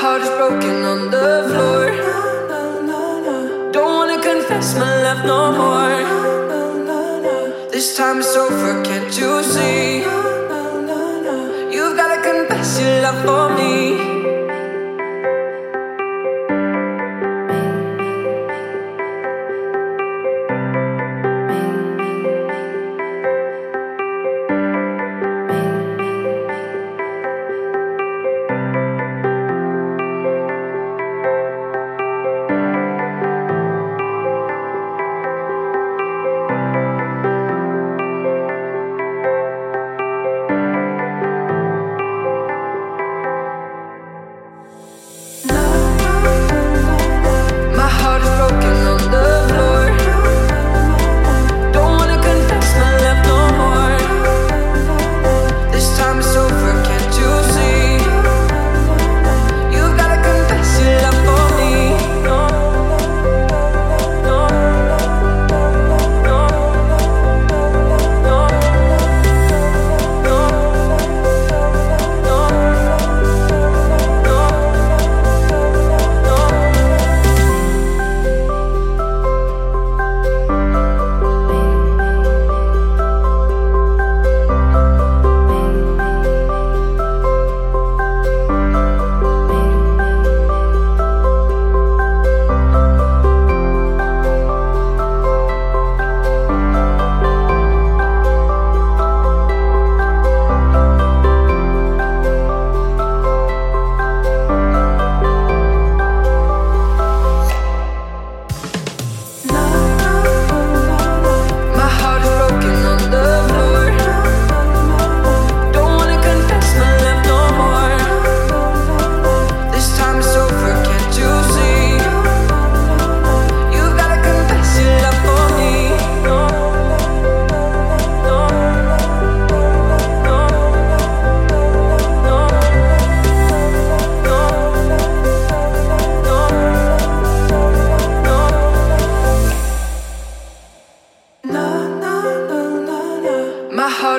heart is broken on the floor. Don't wanna confess my love no more. This time it's over, can't you see? You've gotta confess your love for me.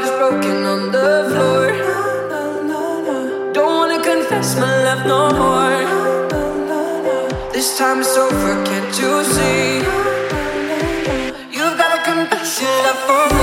Heart is broken on the floor. Don't wanna confess my love no more. This time it's over, can't you see? You've gotta confess your love for me.